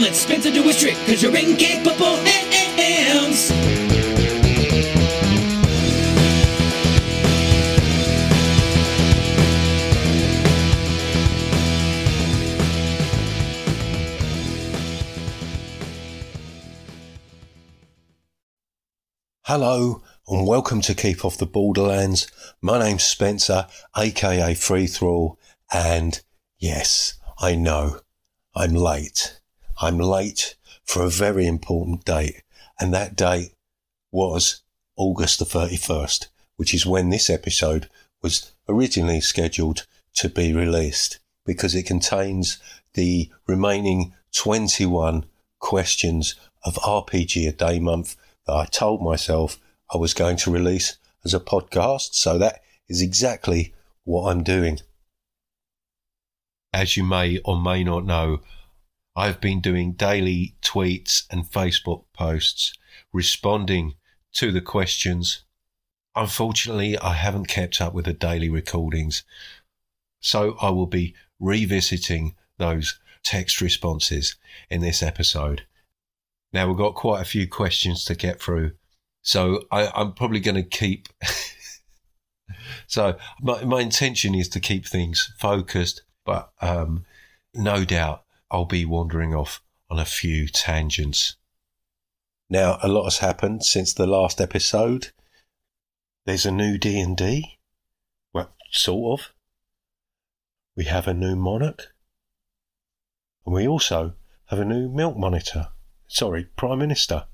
let Spencer do his trick, cause you're incapable hands. Hello and welcome to Keep Off the Borderlands. My name's Spencer, aka Free Thrall, and yes, I know I'm late. I'm late for a very important date, and that date was August the 31st, which is when this episode was originally scheduled to be released because it contains the remaining 21 questions of RPG a day month that I told myself I was going to release as a podcast. So that is exactly what I'm doing. As you may or may not know, I've been doing daily tweets and Facebook posts responding to the questions. Unfortunately, I haven't kept up with the daily recordings, so I will be revisiting those text responses in this episode. Now, we've got quite a few questions to get through, so I, am probably going to keep. so, my, my intention is to keep things focused, but um, no doubt I'll be wandering off on a few tangents. Now, a lot has happened since the last episode. There's a new D&D. Well, sort of. We have a new monarch. And we also have a new milk monitor. Sorry, Prime Minister.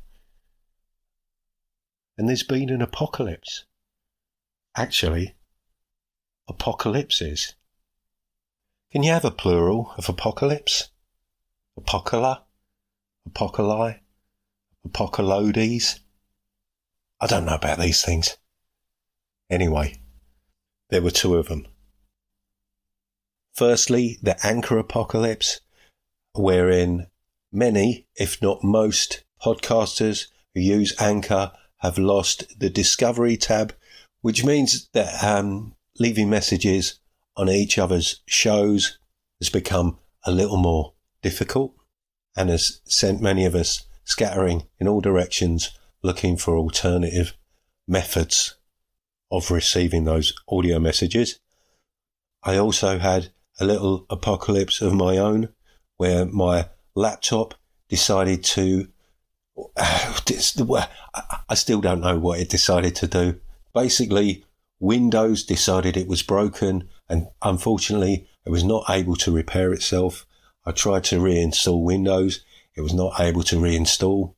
And there's been an apocalypse. Actually, apocalypses. Can you have a plural of apocalypse? Apocalypse? Apocalypse? Apocalypse? I don't know about these things. Anyway, there were two of them. Firstly, the anchor apocalypse, wherein many, if not most, podcasters who use Anchor have lost the Discovery tab, which means that um, leaving messages on each other's shows has become a little more difficult and has sent many of us scattering in all directions looking for alternative methods of receiving those audio messages. I also had a little apocalypse of my own where my laptop decided to I still don't know what it decided to do. Basically, Windows decided it was broken and unfortunately it was not able to repair itself. I tried to reinstall Windows. It was not able to reinstall.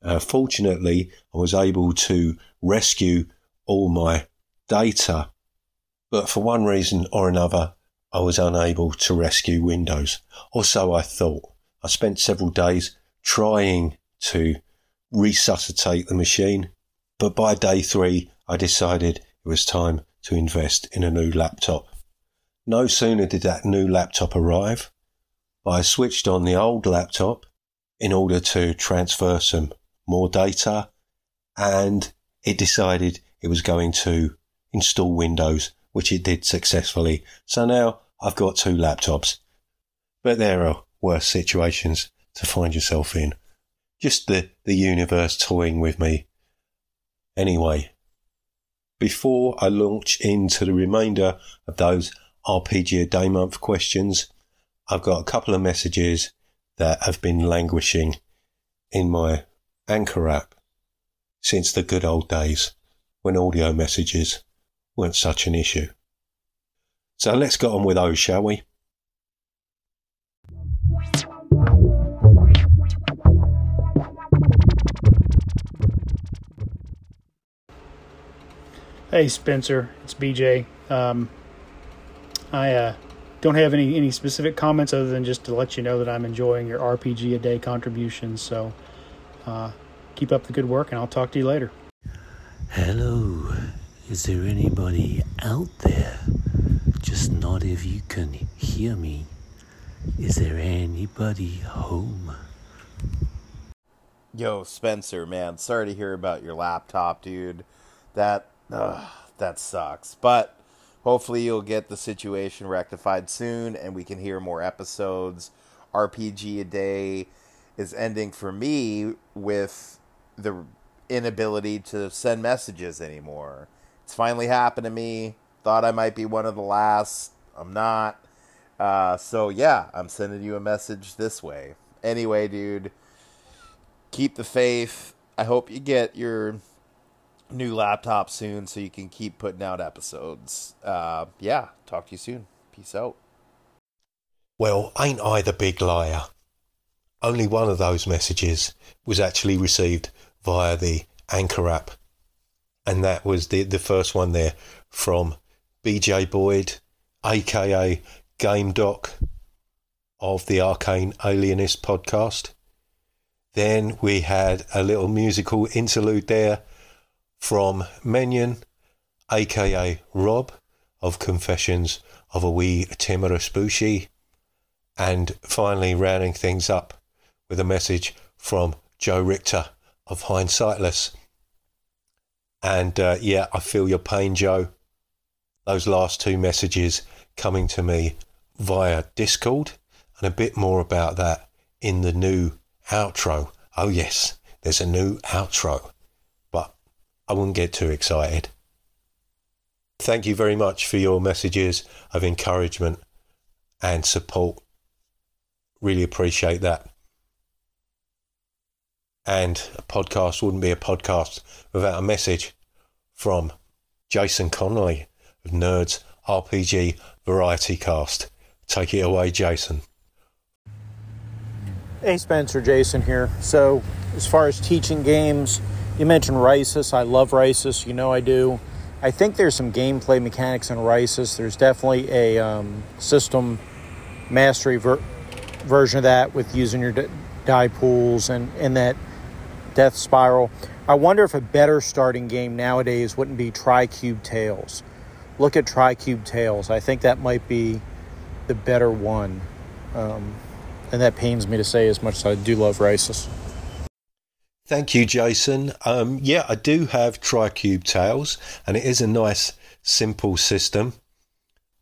Uh, fortunately, I was able to rescue all my data, but for one reason or another, I was unable to rescue Windows, or so I thought. I spent several days trying to resuscitate the machine, but by day three, I decided it was time to invest in a new laptop. No sooner did that new laptop arrive, I switched on the old laptop in order to transfer some more data and it decided it was going to install Windows, which it did successfully. So now I've got two laptops. But there are worse situations to find yourself in. Just the, the universe toying with me. Anyway, before I launch into the remainder of those RPG day month questions, I've got a couple of messages that have been languishing in my Anchor app since the good old days when audio messages weren't such an issue. So let's get on with those, shall we? Hey Spencer, it's BJ. Um, I uh, don't have any any specific comments other than just to let you know that I'm enjoying your RPG a day contributions. So uh, keep up the good work, and I'll talk to you later. Hello, is there anybody out there? Just not if you can hear me. Is there anybody home? Yo, Spencer, man, sorry to hear about your laptop, dude. That uh, that sucks. But hopefully you'll get the situation rectified soon and we can hear more episodes. RPG a day is ending for me with the inability to send messages anymore. It's finally happened to me. Thought I might be one of the last. I'm not. Uh, so yeah, I'm sending you a message this way. Anyway, dude, keep the faith. I hope you get your new laptop soon so you can keep putting out episodes. Uh, yeah, talk to you soon. Peace out. Well, ain't I the big liar? Only one of those messages was actually received via the Anchor app. And that was the, the first one there from BJ Boyd, aka Game Doc of the Arcane Alienist podcast. Then we had a little musical interlude there from Menyon, aka Rob of Confessions of a Wee Timorous Bushi. And finally, rounding things up with a message from Joe Richter of Hindsightless. And uh, yeah, I feel your pain, Joe. Those last two messages coming to me via Discord, and a bit more about that in the new outro. Oh, yes, there's a new outro, I wouldn't get too excited. Thank you very much for your messages of encouragement and support. Really appreciate that. And a podcast wouldn't be a podcast without a message from Jason Connolly of Nerds RPG Variety Cast. Take it away, Jason. Hey Spencer, Jason here. So, as far as teaching games, you mentioned Risus. I love Risus. You know I do. I think there's some gameplay mechanics in Risus. There's definitely a um, system mastery ver- version of that with using your d- die pools and, and that death spiral. I wonder if a better starting game nowadays wouldn't be Tricube Tales. Look at Tricube Tales. I think that might be the better one. Um, and that pains me to say as much as I do love Risus. Thank you, Jason. Um, yeah, I do have Tricube Tales, and it is a nice, simple system.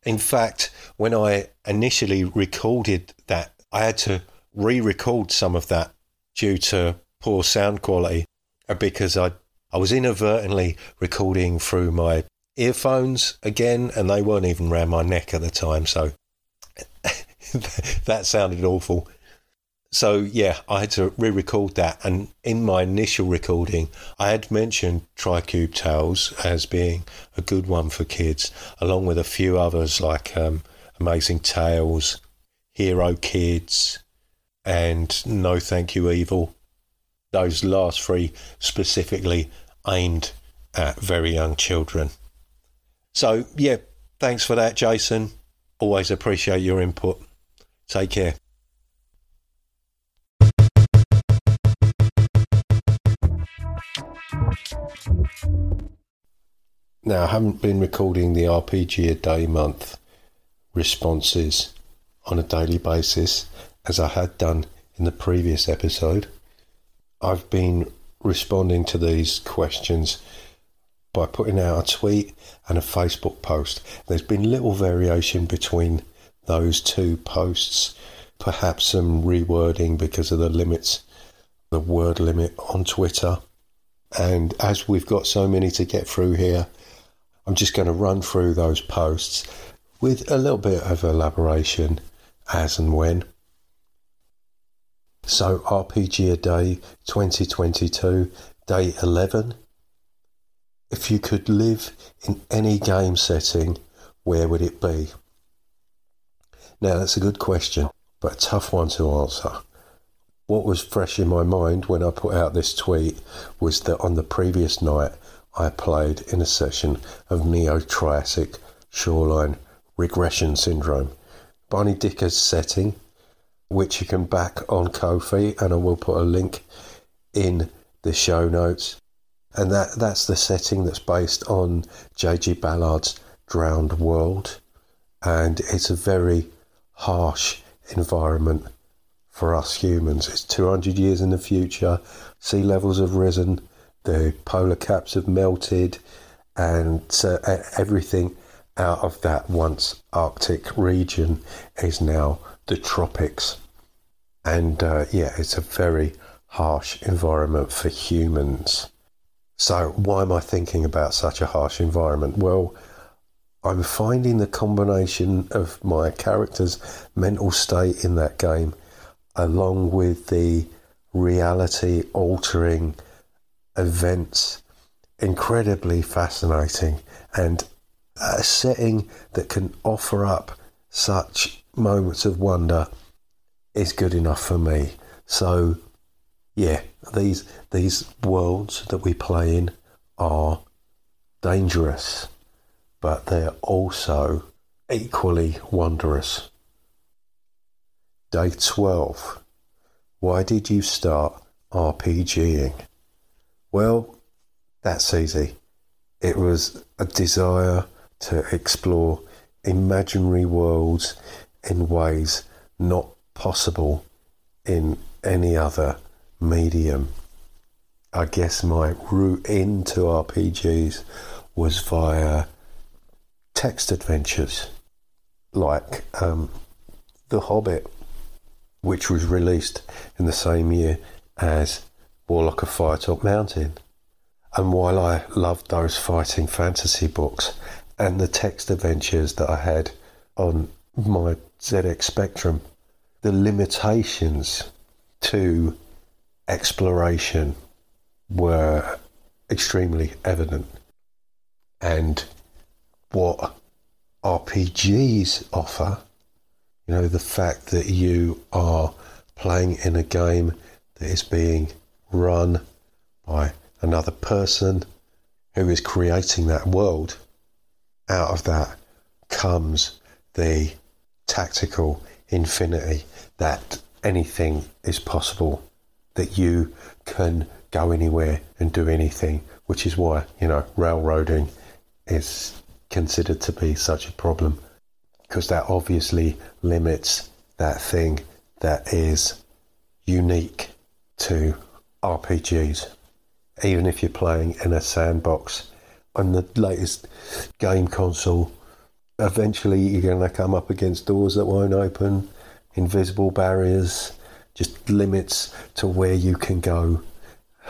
In fact, when I initially recorded that, I had to re record some of that due to poor sound quality uh, because I, I was inadvertently recording through my earphones again, and they weren't even around my neck at the time, so that sounded awful. So yeah, I had to re-record that, and in my initial recording, I had mentioned Tricube Tales as being a good one for kids, along with a few others like um, Amazing Tales, Hero Kids, and No Thank You Evil. Those last three specifically aimed at very young children. So yeah, thanks for that, Jason. Always appreciate your input. Take care. Now, I haven't been recording the RPG a day month responses on a daily basis as I had done in the previous episode. I've been responding to these questions by putting out a tweet and a Facebook post. There's been little variation between those two posts, perhaps some rewording because of the limits, the word limit on Twitter. And as we've got so many to get through here, I'm just going to run through those posts with a little bit of elaboration as and when. So, RPG a Day 2022, Day 11. If you could live in any game setting, where would it be? Now, that's a good question, but a tough one to answer. What was fresh in my mind when I put out this tweet was that on the previous night I played in a session of Neo Triassic Shoreline Regression Syndrome. Barney Dicker's setting, which you can back on Ko-fi, and I will put a link in the show notes. And that, that's the setting that's based on J.G. Ballard's Drowned World. And it's a very harsh environment for us humans. It's 200 years in the future, sea levels have risen, the polar caps have melted, and everything out of that once Arctic region is now the tropics. And uh, yeah, it's a very harsh environment for humans. So, why am I thinking about such a harsh environment? Well, I'm finding the combination of my character's mental state in that game, along with the reality altering events, incredibly fascinating and a setting that can offer up such moments of wonder is good enough for me. So, yeah, these these worlds that we play in are dangerous, but they're also equally wondrous. Day 12. Why did you start RPGing? Well, that's easy. It was a desire to explore imaginary worlds in ways not possible in any other medium. I guess my route into RPGs was via text adventures like um, The Hobbit, which was released in the same year as Warlock of Firetop Mountain. And while I loved those fighting fantasy books and the text adventures that I had on my ZX Spectrum, the limitations to exploration were extremely evident. And what RPGs offer, you know, the fact that you are playing in a game that is being run by another person who is creating that world, out of that comes the tactical infinity that anything is possible, that you can go anywhere and do anything, which is why, you know, railroading is considered to be such a problem because that obviously limits that thing that is unique to RPGs. Even if you're playing in a sandbox on the latest game console, eventually you're going to come up against doors that won't open, invisible barriers, just limits to where you can go,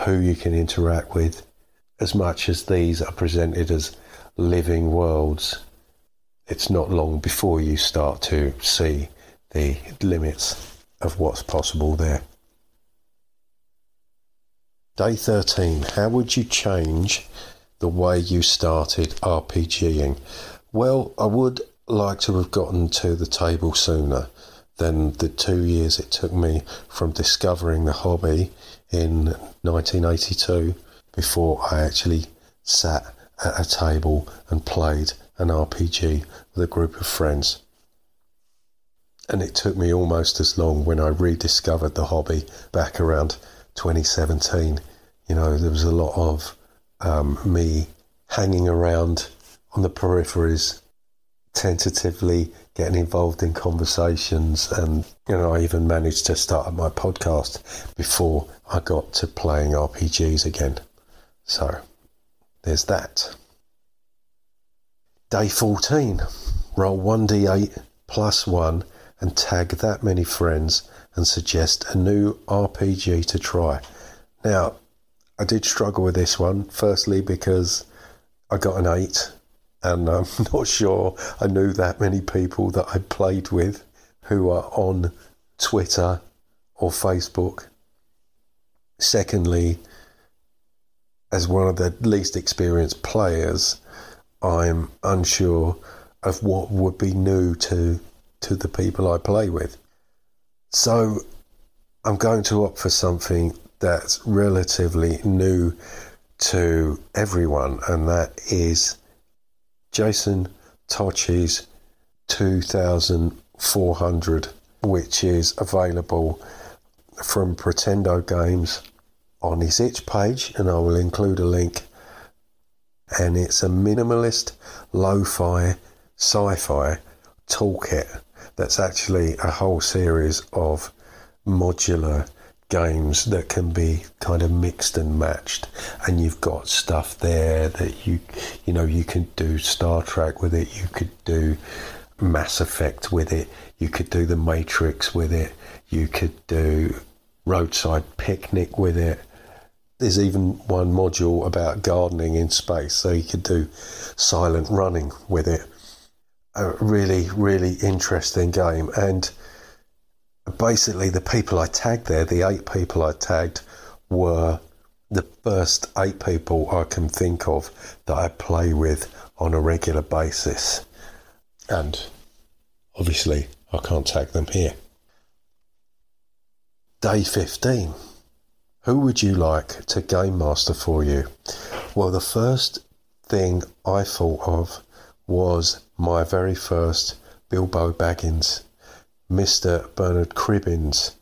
who you can interact with. As much as these are presented as living worlds, it's not long before you start to see the limits of what's possible there. Day 13. How would you change the way you started RPGing? Well, I would like to have gotten to the table sooner than the two years it took me from discovering the hobby in 1982 before I actually sat at a table and played an RPG with a group of friends. And it took me almost as long when I rediscovered the hobby back around 2017. You know, there was a lot of um, me hanging around on the peripheries, tentatively getting involved in conversations, and you know, I even managed to start my podcast before I got to playing RPGs again. So there's that. Day 14. Roll 1d8 plus 1 and tag that many friends and suggest a new RPG to try. Now, I did struggle with this one, firstly because I got an 8 and I'm not sure I knew that many people that I played with who are on Twitter or Facebook. Secondly, as one of the least experienced players, I'm unsure of what would be new to to the people I play with. So I'm going to opt for something that's relatively new to everyone, and that is Jason Tocci's 2400, which is available from Pretendo Games on his itch page, and I will include a link. And it's a minimalist lo fi sci fi toolkit that's actually a whole series of modular games that can be kind of mixed and matched and you've got stuff there that you you know you can do Star Trek with it you could do Mass Effect with it. You could do The Matrix with it. You could do Roadside Picnic with it. There's even one module about gardening in space, so you could do silent running with it. A really, really interesting game. And basically, the people I tagged there, the eight people I tagged, were the first eight people I can think of that I play with on a regular basis. And obviously, I can't tag them here. Day 15. Who would you like to game master for you? Well, the first thing I thought of was my very first Bilbo Baggins, Mr. Bernard Cribbins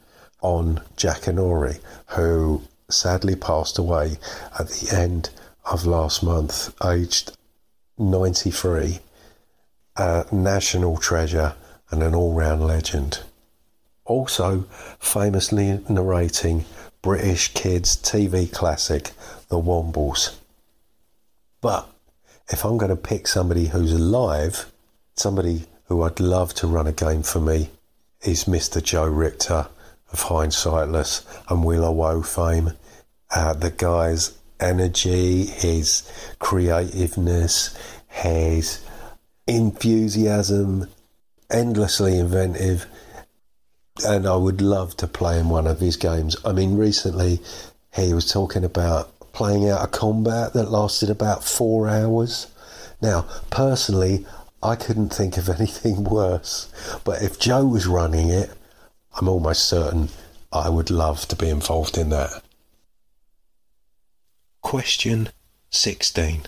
on Jackanory, who sadly passed away at the end of last month, aged 93, a national treasure and an all round legend also famously narrating British kids' TV classic, The Wombles. But if I'm going to pick somebody who's alive, somebody who I'd love to run a game for me is Mr. Joe Richter of Hindsightless and Wheel of Woe fame. Uh, the guy's energy, his creativeness, his enthusiasm, endlessly inventive and I would love to play in one of his games. I mean, recently he was talking about playing out a combat that lasted about four hours. Now, personally, I couldn't think of anything worse, but if Joe was running it, I'm almost certain I would love to be involved in that. Question 16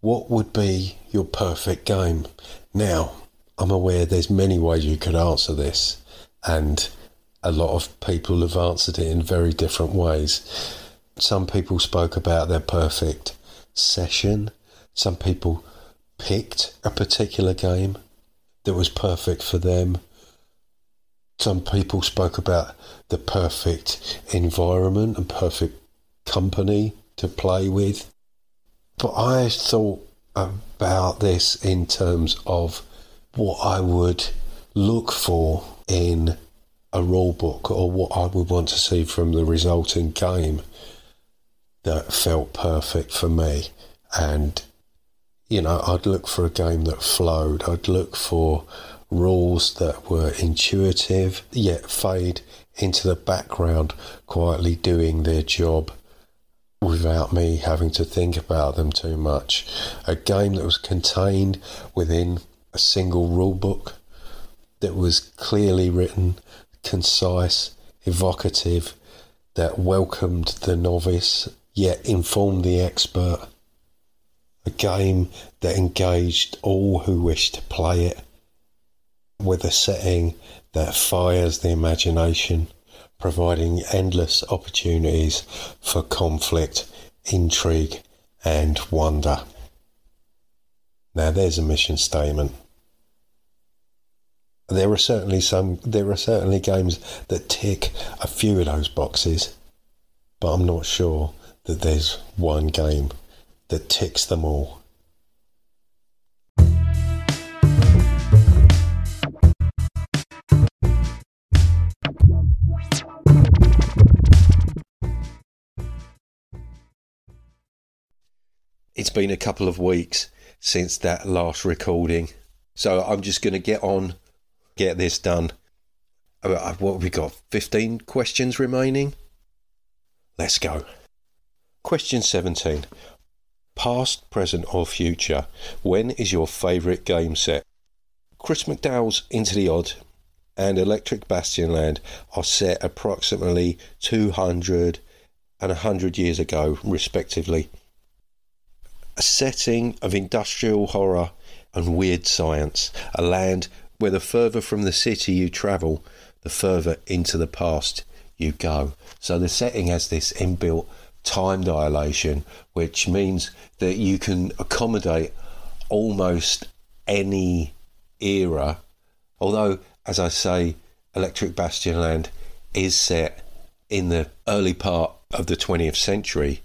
What would be your perfect game? Now, I'm aware there's many ways you could answer this and a lot of people have answered it in very different ways. Some people spoke about their perfect session. Some people picked a particular game that was perfect for them. Some people spoke about the perfect environment and perfect company to play with. But I thought about this in terms of what I would look for in a rule book or what I would want to see from the resulting game that felt perfect for me. And, you know, I'd look for a game that flowed. I'd look for rules that were intuitive yet fade into the background, quietly doing their job without me having to think about them too much. A game that was contained within a single rule book that was clearly written, concise, evocative, that welcomed the novice yet informed the expert. A game that engaged all who wished to play it with a setting that fires the imagination, providing endless opportunities for conflict, intrigue, and wonder. Now, there's a mission statement. There are certainly some. There are certainly games that tick a few of those boxes, but I'm not sure that there's one game that ticks them all. It's been a couple of weeks since that last recording, so I'm just going to get on get this done. Uh, what have we got? 15 questions remaining? Let's go. Question 17. Past, present, or future. When is your favourite game set? Chris McDowell's Into the Odd and Electric Bastionland are set approximately 200 and 100 years ago, respectively. A setting of industrial horror and weird science, a land where the further from the city you travel, the further into the past you go. So the setting has this inbuilt time dilation, which means that you can accommodate almost any era. Although, as I say, Electric Bastionland is set in the early part of the 20th century,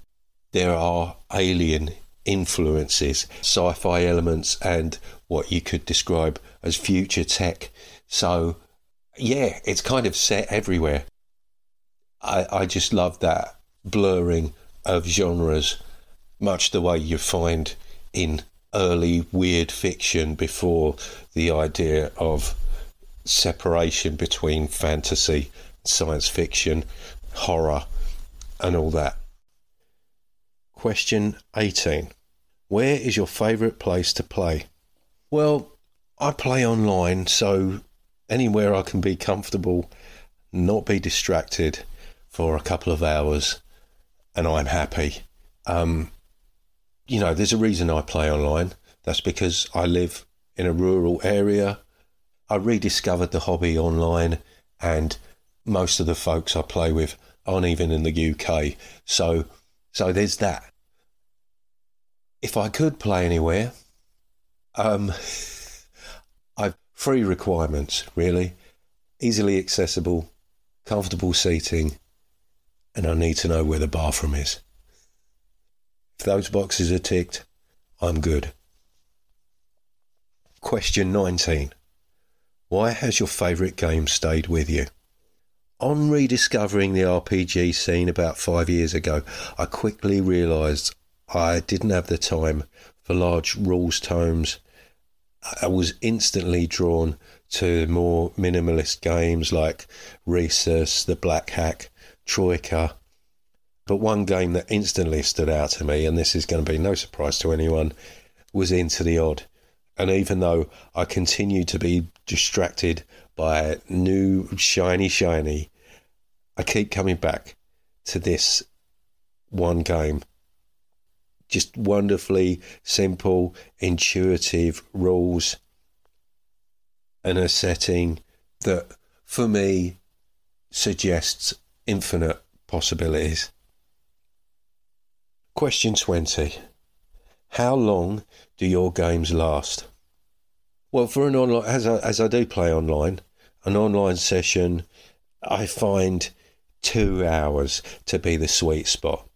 there are alien influences, sci fi elements, and what you could describe as future tech. So, yeah, it's kind of set everywhere. I, I just love that blurring of genres, much the way you find in early weird fiction before the idea of separation between fantasy, science fiction, horror, and all that. Question 18 Where is your favourite place to play? Well, I play online, so anywhere I can be comfortable, not be distracted for a couple of hours, and I'm happy. Um, you know, there's a reason I play online. That's because I live in a rural area. I rediscovered the hobby online, and most of the folks I play with aren't even in the UK. So, so there's that. If I could play anywhere, um, I've three requirements really: easily accessible, comfortable seating, and I need to know where the bathroom is. If those boxes are ticked, I'm good. Question 19. Why has your favourite game stayed with you? On rediscovering the RPG scene about five years ago, I quickly realised I didn't have the time for large rules tomes. I was instantly drawn to more minimalist games like Risus, The Black Hack, Troika. But one game that instantly stood out to me, and this is going to be no surprise to anyone, was Into the Odd. And even though I continue to be distracted by new shiny, shiny, I keep coming back to this one game. Just wonderfully simple, intuitive rules and a setting that, for me, suggests infinite possibilities. Question 20. How long do your games last? Well, for an online, as I, as I do play online, an online session, I find two hours to be the sweet spot.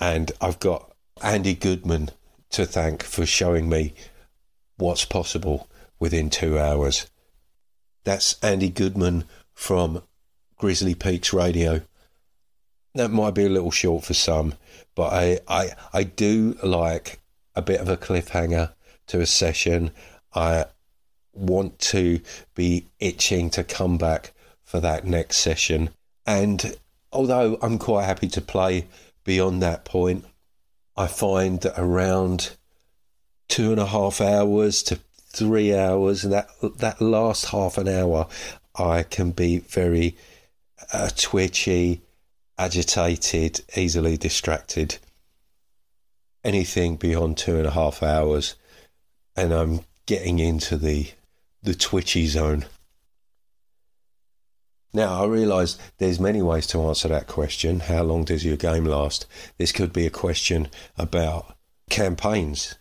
And I've got Andy Goodman to thank for showing me what's possible within two hours. That's Andy Goodman from Grizzly Peaks Radio. That might be a little short for some, but I, I, I do like a bit of a cliffhanger to a session. I want to be itching to come back for that next session. And although I'm quite happy to play beyond that point, I find that around two and a half hours to three hours, and that that last half an hour, I can be very uh, twitchy, agitated, easily distracted anything beyond two and a half hours, and I'm getting into the the twitchy zone. Now I realise there's many ways to answer that question. How long does your game last? This could be a question about campaigns,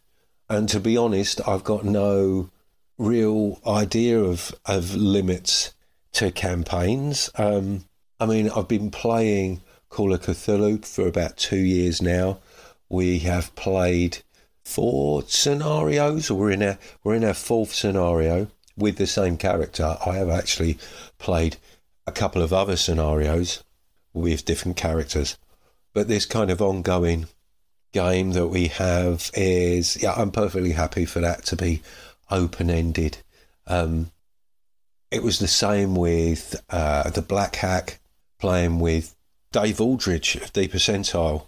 and to be honest, I've got no real idea of of limits to campaigns. Um, I mean, I've been playing Call of Cthulhu for about two years now we have played four scenarios, we're in our we're in our fourth scenario with the same character. I have actually played a couple of other scenarios with different characters, but this kind of ongoing game that we have is yeah, I'm perfectly happy for that to be open ended. Um, it was the same with uh, the Black Hack playing with Dave Aldridge of Deep Percentile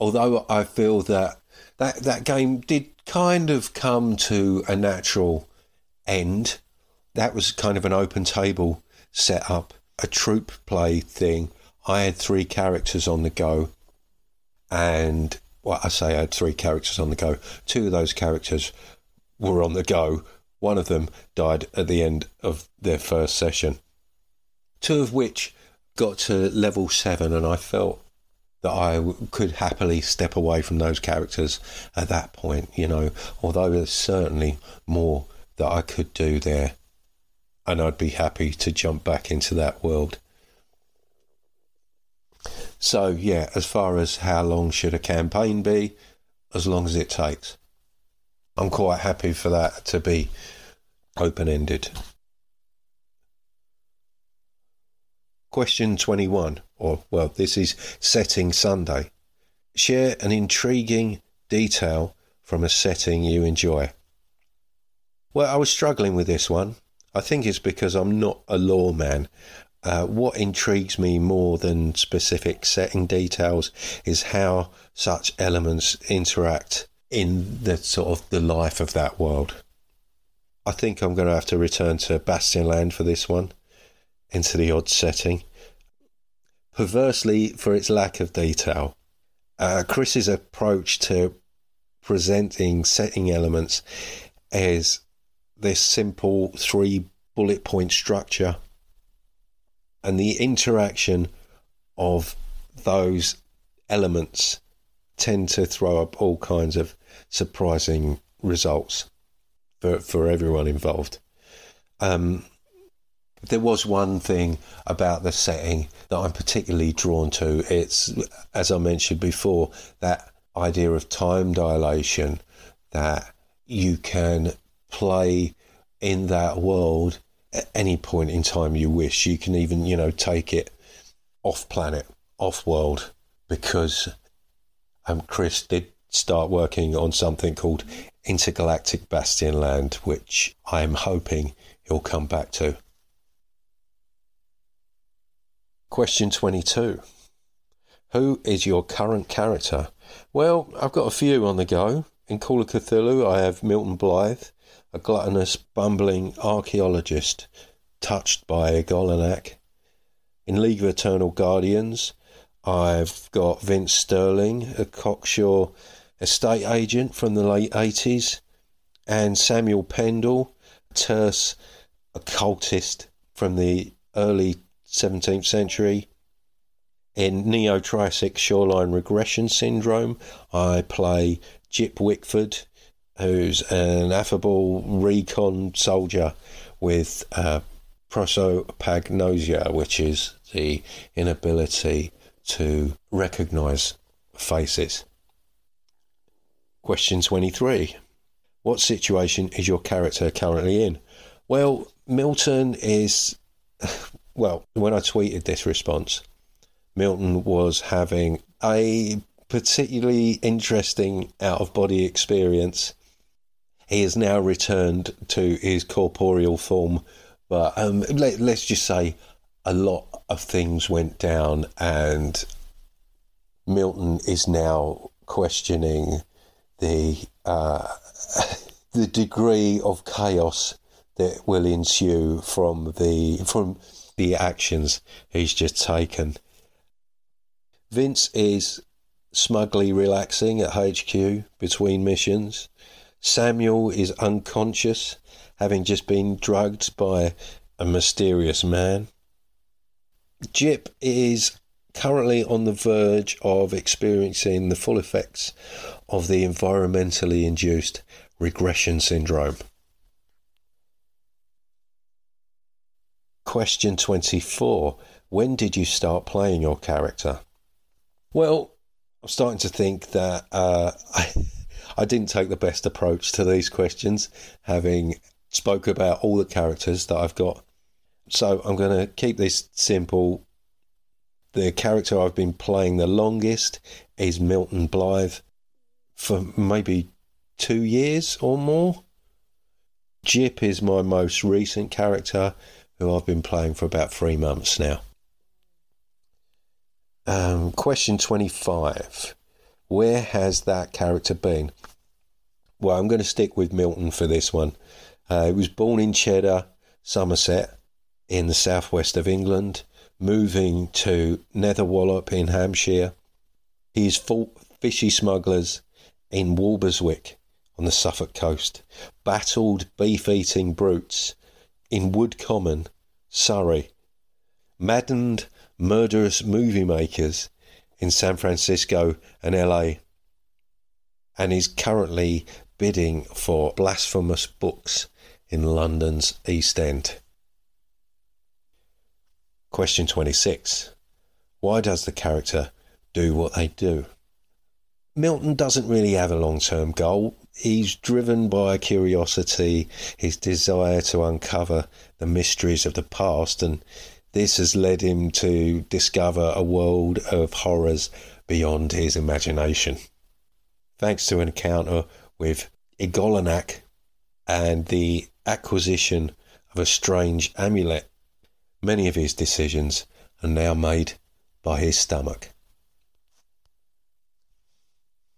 although I feel that that that game did kind of come to a natural end. That was kind of an open table set up, a troupe play thing. I had three characters on the go, and well, I say I had three characters on the go. Two of those characters were on the go. One of them died at the end of their first session. Two of which got to level seven, and I felt that I could happily step away from those characters at that point, you know, although there's certainly more that I could do there, and I'd be happy to jump back into that world. So, yeah, as far as how long should a campaign be, as long as it takes. I'm quite happy for that to be open ended. Question 21, or well, this is setting Sunday. Share an intriguing detail from a setting you enjoy. Well, I was struggling with this one. I think it's because I'm not a lawman. Uh, what intrigues me more than specific setting details is how such elements interact in the sort of the life of that world. I think I'm going to have to return to Bastionland for this one, into the odd setting. Perversely, for its lack of detail, uh, Chris's approach to presenting setting elements is this simple three bullet point structure and the interaction of those elements tend to throw up all kinds of surprising results for, for everyone involved. Um, there was one thing about the setting that I'm particularly drawn to. It's, as I mentioned before, that idea of time dilation that you can play in that world at any point in time you wish. You can even, you know, take it off planet, off world, because um, Chris did start working on something called Intergalactic Bastionland, which I'm hoping he'll come back to. Question 22. Who is your current character? Well, I've got a few on the go. In Call of Cthulhu, I have Milton Blythe, a gluttonous, bumbling archaeologist touched by a Goliath. In League of Eternal Guardians, I've got Vince Sterling, a cocksure estate agent from the late 80s, and Samuel Pendle, a terse occultist from the early 17th century. In Neo Triassic Shoreline Regression Syndrome, I play Jip Wickford, who's an affable recon soldier with uh, prosopagnosia, which is the inability to recognize faces. Question 23. What situation is your character currently in? Well, Milton is. Well, when I tweeted this response, Milton was having a particularly interesting out of body experience. He has now returned to his corporeal form, but um, let, let's just say a lot of things went down, and Milton is now questioning the uh, the degree of chaos that will ensue from the from the actions he's just taken. Vince is smugly relaxing at HQ between missions. Samuel is unconscious, having just been drugged by a mysterious man. Jip is currently on the verge of experiencing the full effects of the environmentally induced regression syndrome. Question 24 When did you start playing your character? Well, I'm starting to think that uh, I, I didn't take the best approach to these questions, having spoke about all the characters that I've got. So I'm going to keep this simple. The character I've been playing the longest is Milton Blythe for maybe two years or more. Jip is my most recent character, who I've been playing for about three months now. Um, question 25 Where has that character been? Well, I'm going to stick with Milton for this one. Uh, he was born in Cheddar, Somerset, in the southwest of England, moving to Netherwallop in Hampshire. He's fought fishy smugglers in Walberswick on the Suffolk coast, battled beef eating brutes in Wood Common, Surrey, maddened murderous movie makers in San Francisco and LA, and is currently bidding for blasphemous books in London's East End. Question 26 Why does the character do what they do? Milton doesn't really have a long term goal. he's driven by a curiosity, his desire to uncover the mysteries of the past, and this has led him to discover a world of horrors beyond his imagination. Thanks to an encounter with Y'golonac and the acquisition of a strange amulet, many of his decisions are now made by his stomach.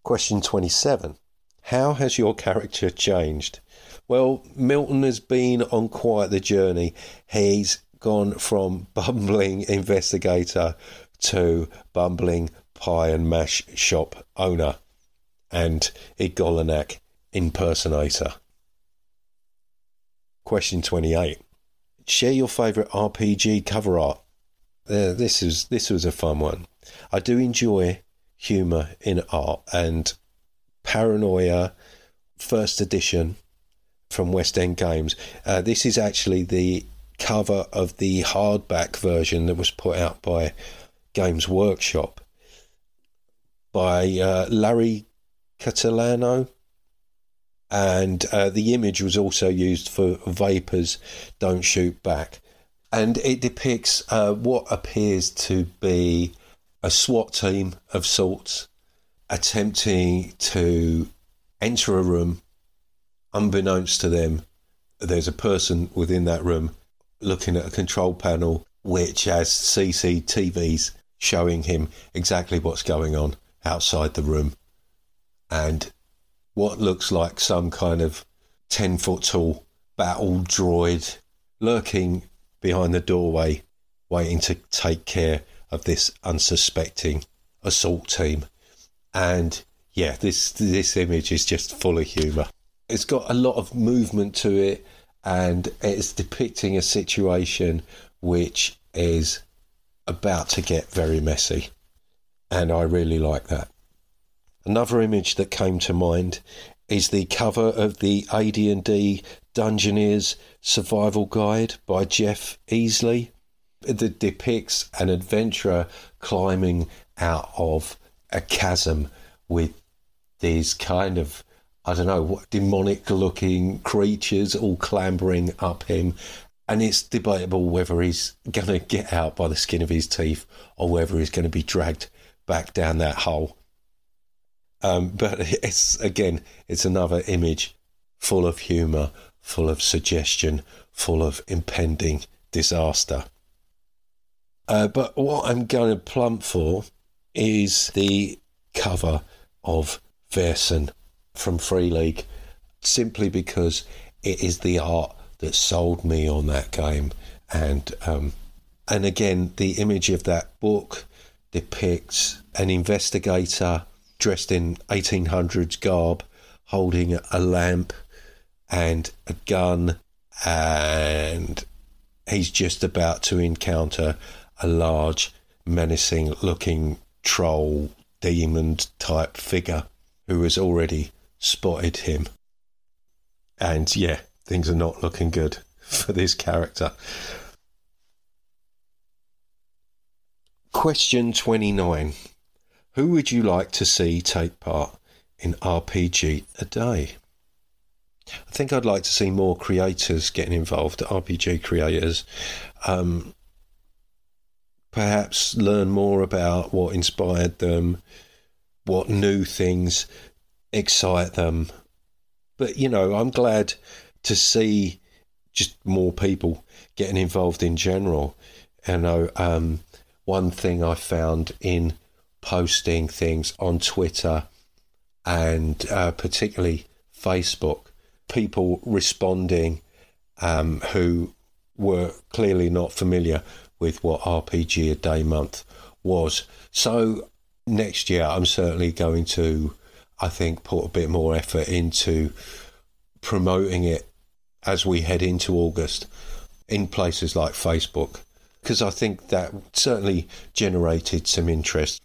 Question 27. How has your character changed? Well, Milton has been on quite the journey. He's gone from bumbling investigator to bumbling pie and mash shop owner and Y'golonac impersonator. Question 28. Share your favourite RPG cover art. Uh, this is this was a fun one. I do enjoy humour in art and Paranoia first edition from West End Games. Uh, this is actually the cover of the hardback version that was put out by Games Workshop by uh, Larry Catalano. And uh, the image was also used for Vapors Don't Shoot Back. And it depicts uh, what appears to be a SWAT team of sorts attempting to enter a room. Unbeknownst to them, there's a person within that room looking at a control panel which has CCTVs showing him exactly what's going on outside the room. And what looks like some kind of 10 foot tall battle droid lurking behind the doorway, waiting to take care of this unsuspecting assault team. And yeah, this this image is just full of humour. It's got a lot of movement to it and it's depicting a situation which is about to get very messy. And I really like that. Another image that came to mind is the cover of the AD&D Dungeoneers Survival Guide by Jeff Easley. That depicts an adventurer climbing out of a chasm with these kind of I don't know, what demonic looking creatures all clambering up him. And it's debatable whether he's going to get out by the skin of his teeth or whether he's going to be dragged back down that hole. Um, but it's, again, it's another image full of humour, full of suggestion, full of impending disaster. Uh, but what I'm going to plump for is the cover of Vaesen from Free League simply because it is the art that sold me on that game. And um, and again, the image of that book depicts an investigator dressed in 1800s garb, holding a lamp and a gun, and he's just about to encounter a large, menacing-looking troll demon type figure who has already spotted him. And yeah, things are not looking good for this character. Question 29 Who would you like to see take part in RPG a day? I think I'd like to see more creators getting involved, RPG creators. Um, perhaps learn more about what inspired them, what new things excite them. But, you know, I'm glad to see just more people getting involved in general. Know, um, one thing I found in posting things on Twitter and uh, particularly Facebook, people responding um, who were clearly not familiar with what RPG a day month was. So next year, I'm certainly going to I think, put a bit more effort into promoting it as we head into August in places like Facebook, because I think that certainly generated some interest.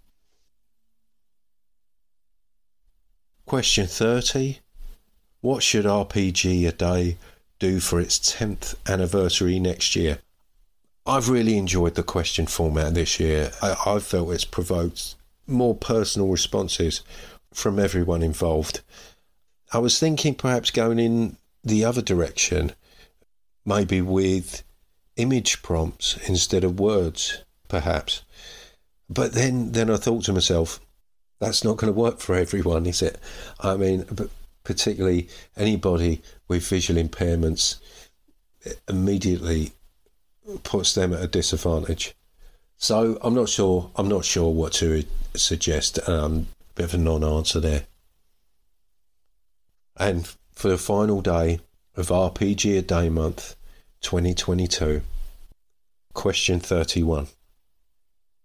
Question 30 What should RPG a Day do for its 10th anniversary next year? I've really enjoyed the question format this year. I, I felt it's provoked more personal responses from everyone involved. I was thinking perhaps going in the other direction, maybe with image prompts instead of words, perhaps. But then, then I thought to myself, that's not going to work for everyone, is it? I mean, particularly anybody with visual impairments immediately puts them at a disadvantage. So I'm not sure. I'm not sure what to suggest. Um, bit of a non-answer there. And for the final day of RPG a Day Month 2022, question 31.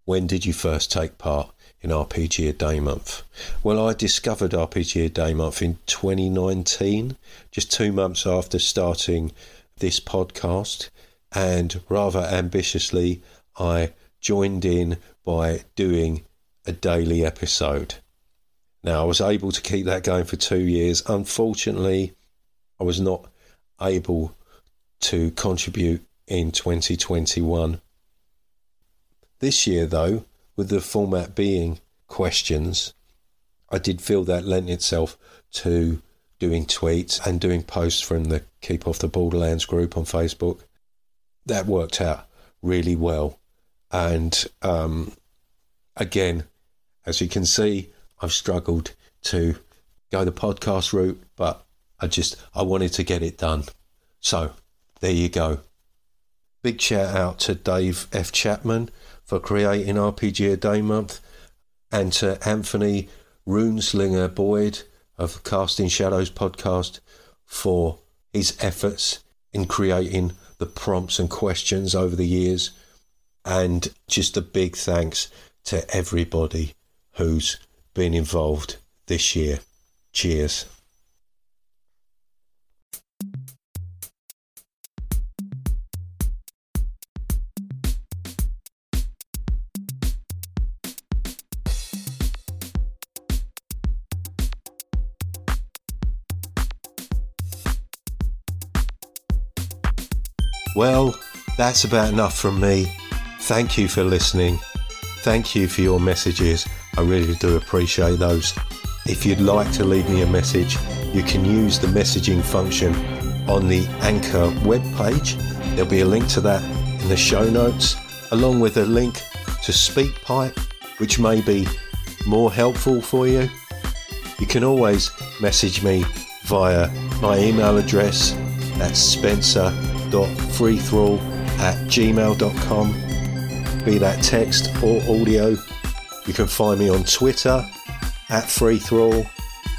When did you first take part in RPG a Day Month? Well, I discovered RPG a Day Month in 2019, just two months after starting this podcast, and rather ambitiously, I joined in by doing a daily episode. Now, I was able to keep that going for two years. Unfortunately, I was not able to contribute in 2021. This year, though, with the format being questions, I did feel that lent itself to doing tweets and doing posts from the Keep Off the Borderlands group on Facebook. That worked out really well. And um, again, as you can see, I've struggled to go the podcast route, but I just I wanted to get it done. So there you go. Big shout out to Dave F. Chapman for creating RPG a Day month, and to Anthony Runeslinger Boyd of Casting Shadows podcast for his efforts in creating the prompts and questions over the years. And just a big thanks to everybody who's been involved this year. Cheers. Well, that's about enough from me. Thank you for listening. Thank you for your messages. I really do appreciate those. If you'd like to leave me a message, you can use the messaging function on the Anchor webpage. There'll be a link to that in the show notes, along with a link to SpeakPipe, which may be more helpful for you. You can always message me via my email address. That's spencer.freethrall at gmail.com. Be that text or audio. You can find me on Twitter at freethrall.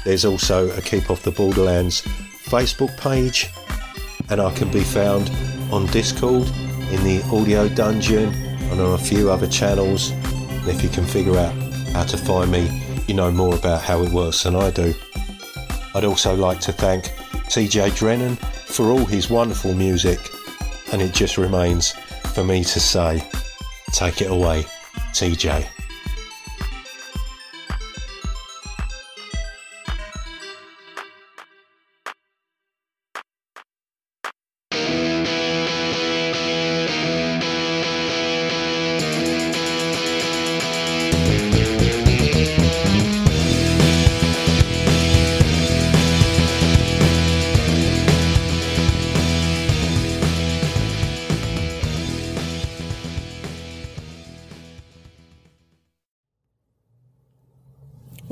There's also a Keep Off the Borderlands Facebook page, and I can be found on Discord in the Audio Dungeon and on a few other channels. And if you can figure out how to find me, you know more about how it works than I do. I'd also like to thank TJ Drennan for all his wonderful music, and it just remains for me to say, take it away, TJ.